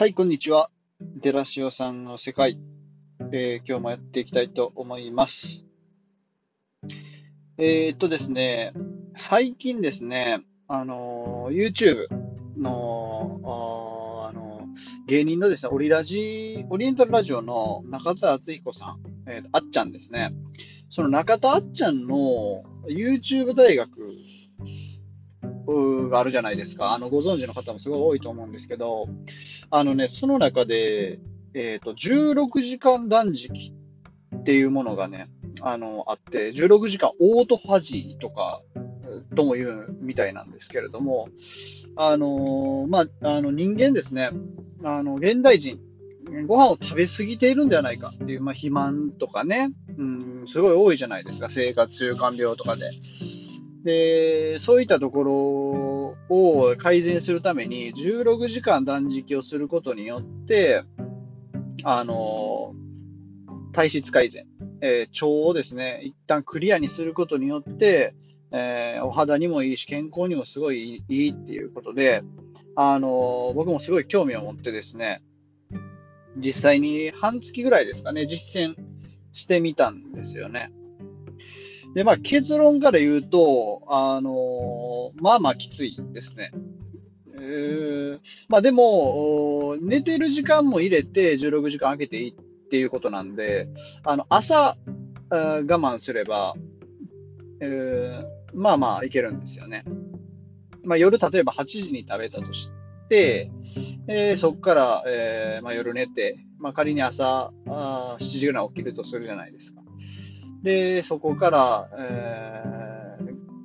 はい、こんにちは。デラシオさんの世界、えー今日もやっていきたいと思います。えーっとですね、最近ですね、あのー YouTube の、ああの芸人のですね、オリラジ、オリエンタルラジオの中田敦彦さん、えーとあっちゃんですね。その中田あっちゃんの YouTube 大学があるじゃないですか。あの、ご存知の方もすごい多いと思うんですけど、あのね、その中で、えっ、と、16時間断食っていうものがね、あの、あって、16時間オートファジーとか、とも言うみたいなんですけれども、あのまあ、あの、人間ですね、あの、現代人、ご飯を食べ過ぎているんではないかっていう、まあ、肥満とかね、うん、すごい多いじゃないですか、生活習慣病とかで。で、そういったところを改善するために、16時間断食をすることによって、あの、体質改善、えー腸をですね、一旦クリアにすることによって、えーお肌にもいいし、健康にもすごいいいっていうことで、あの、僕もすごい興味を持ってですね、実際に半月ぐらいですかね、実践してみたんですよね。で、まあ結論から言うと、あのまあまあきついですね。えーまあでも、寝てる時間も入れて16時間空けていいっていうことなんで、あの、朝、我慢すれば、えーまあまあいけるんですよね。まあ夜例えば8時に食べたとして、えーそこから、えーまあ、夜寝て、まあ、仮に朝あ7時ぐらい起きるとするじゃないですか。で、そこから、えー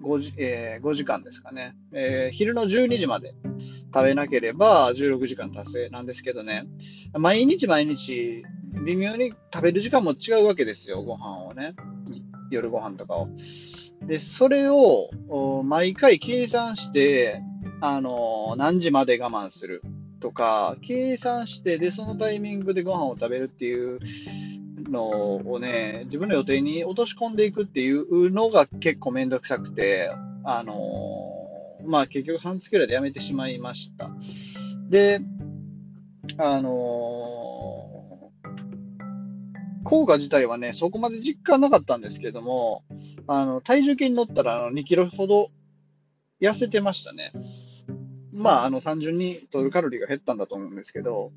5, 時えー5時間ですかね、えー昼の12時まで食べなければ16時間達成なんですけどね、毎日毎日微妙に食べる時間も違うわけですよ、ご飯をね。夜ご飯とかを。で、それを毎回計算して、あのー何時まで我慢するとか、計算して、で、そのタイミングでご飯を食べるっていうのをね、自分の予定に落とし込んでいくっていうのが結構めんどくさくて、あのーまあ結局半月くらいでやめてしまいました。で、あのー効果自体はね、そこまで実感なかったんですけども、あの、体重計に乗ったらあの2キロほど痩せてましたね。まあ、あの、単純に取るカロリーが減ったんだと思うんですけど、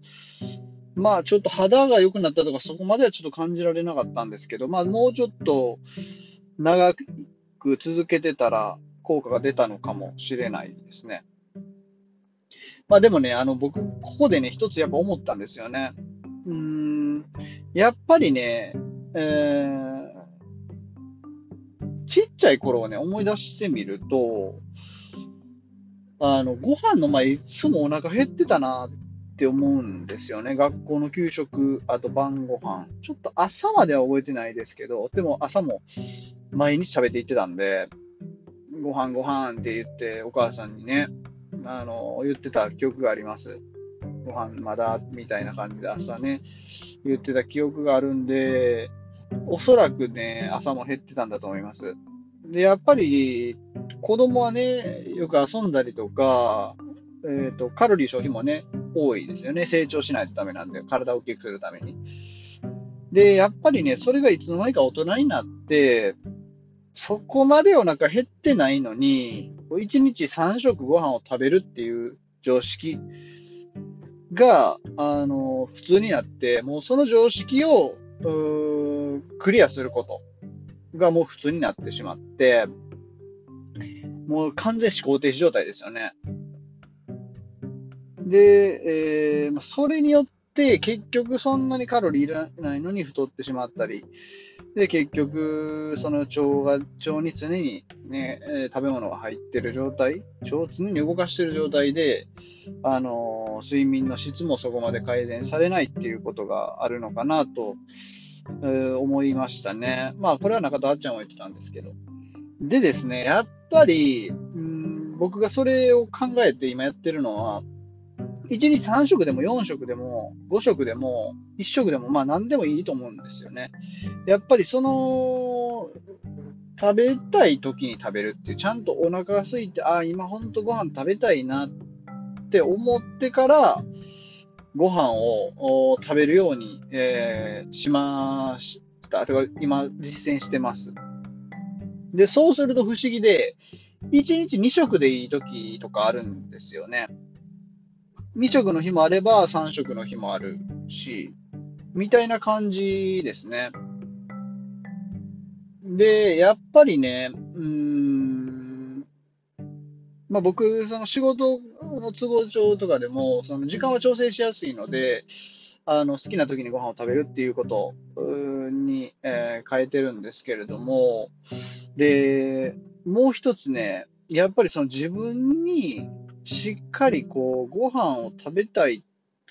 まあ、ちょっと肌が良くなったとか、そこまではちょっと感じられなかったんですけど、まあ、もうちょっと長く続けてたら、効果が出たのかもしれないですね。まあ、でもね、あの、僕、ここでね、一つやっぱ思ったんですよね。うーん、やっぱりね、えーちっちゃい頃をね、思い出してみると、あの、ご飯の前いつもお腹減ってたなっって思うんですよね。学校の給食、あと晩ご飯。ちょっと朝までは覚えてないですけど、でも朝も毎日食べていってたんで、ご飯ご飯って言ってお母さんにね、あの、言ってた記憶があります。ご飯まだみたいな感じで朝ね、言ってた記憶があるんで、おそらくね、朝も減ってたんだと思います。で、やっぱり、子供はね、よく遊んだりとか、えっ、と、カロリー消費もね、多いですよね。成長しないとダメなんで、体を大きくするために。で、やっぱりね、それがいつの間にか大人になって、そこまでお腹減ってないのに、1日3食ご飯を食べるっていう常識が、あの、普通になって、もうその常識を、クリアすることがもう普通になってしまって、もう完全思考停止状態ですよね。で、えーまそれによって結局そんなにカロリーいらないのに太ってしまったり、で、結局、その腸が、腸に常にね、え食べ物が入ってる状態、腸を常に動かしてる状態で、あのー睡眠の質もそこまで改善されないっていうことがあるのかなと、えー思いましたね。まあ、これは中田あっちゃんも言ってたんですけど。でですね、やっぱり、うん僕がそれを考えて今やってるのは、1日3食でも4食でも5食でも1食でもまあ何でもいいと思うんですよね。やっぱりその、食べたい時に食べるっていう、ちゃんとお腹が空いて、ああ、今ほんとご飯食べたいなって思ってから、ご飯を食べるように、えー、しました。とか今実践してます。で、そうすると不思議で、1日2食でいい時とかあるんですよね。2食の日もあれば3食の日もあるし、みたいな感じですね。で、やっぱりね、うん、まあ僕、その仕事の都合上とかでも、その時間は調整しやすいので、あの、好きな時にご飯を食べるっていうことに、えー、変えてるんですけれども、で、もう一つね、やっぱりその自分にしっかりこう、ご飯を食べたい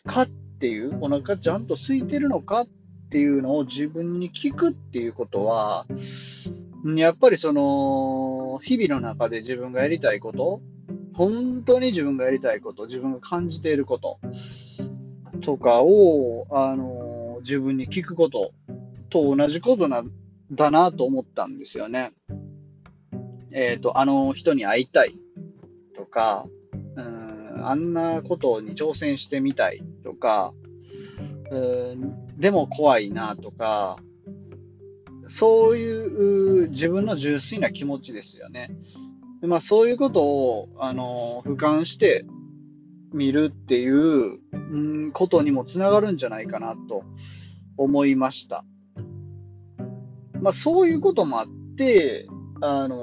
かっていう、お腹ちゃんと空いてるのかっていうのを自分に聞くっていうことは、やっぱりその、日々の中で自分がやりたいこと、本当に自分がやりたいこと、自分が感じていることとかを、あの、自分に聞くことと同じことなだなと思ったんですよね。えっ、ー、と、あの人に会いたいとか、あんなことに挑戦してみたいとか、うんでも怖いなとか、そういう自分の純粋な気持ちですよね。でまあ、そういうことを、あの、俯瞰してみるっていう、うん、ことにもつながるんじゃないかなと思いました。まあ、そういうこともあって、あの、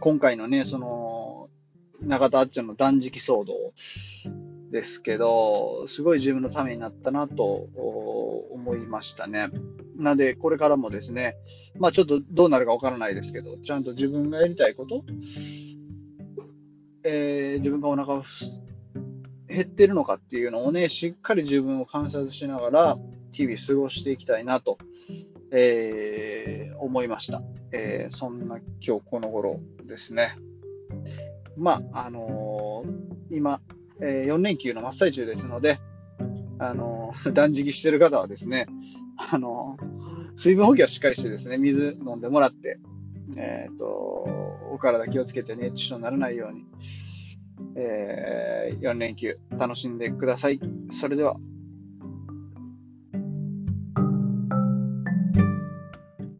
今回のね、その、中田あっちゃんの断食騒動ですけど、すごい自分のためになったなと思いましたね。なんで、これからもですね、まあちょっとどうなるかわからないですけど、ちゃんと自分がやりたいこと、えー、自分がお腹減ってるのかっていうのをね、しっかり自分を観察しながら、日々過ごしていきたいなと、えー、思いました。えー、そんな今日この頃ですね。まあ、あのー、今、え4連休の真っ最中ですので、あの 断食してる方はですね、あの水分補給はしっかりしてですね、水飲んでもらって、えっ、と、お体気をつけて熱中症にならないように、え4連休楽しんでください。それでは。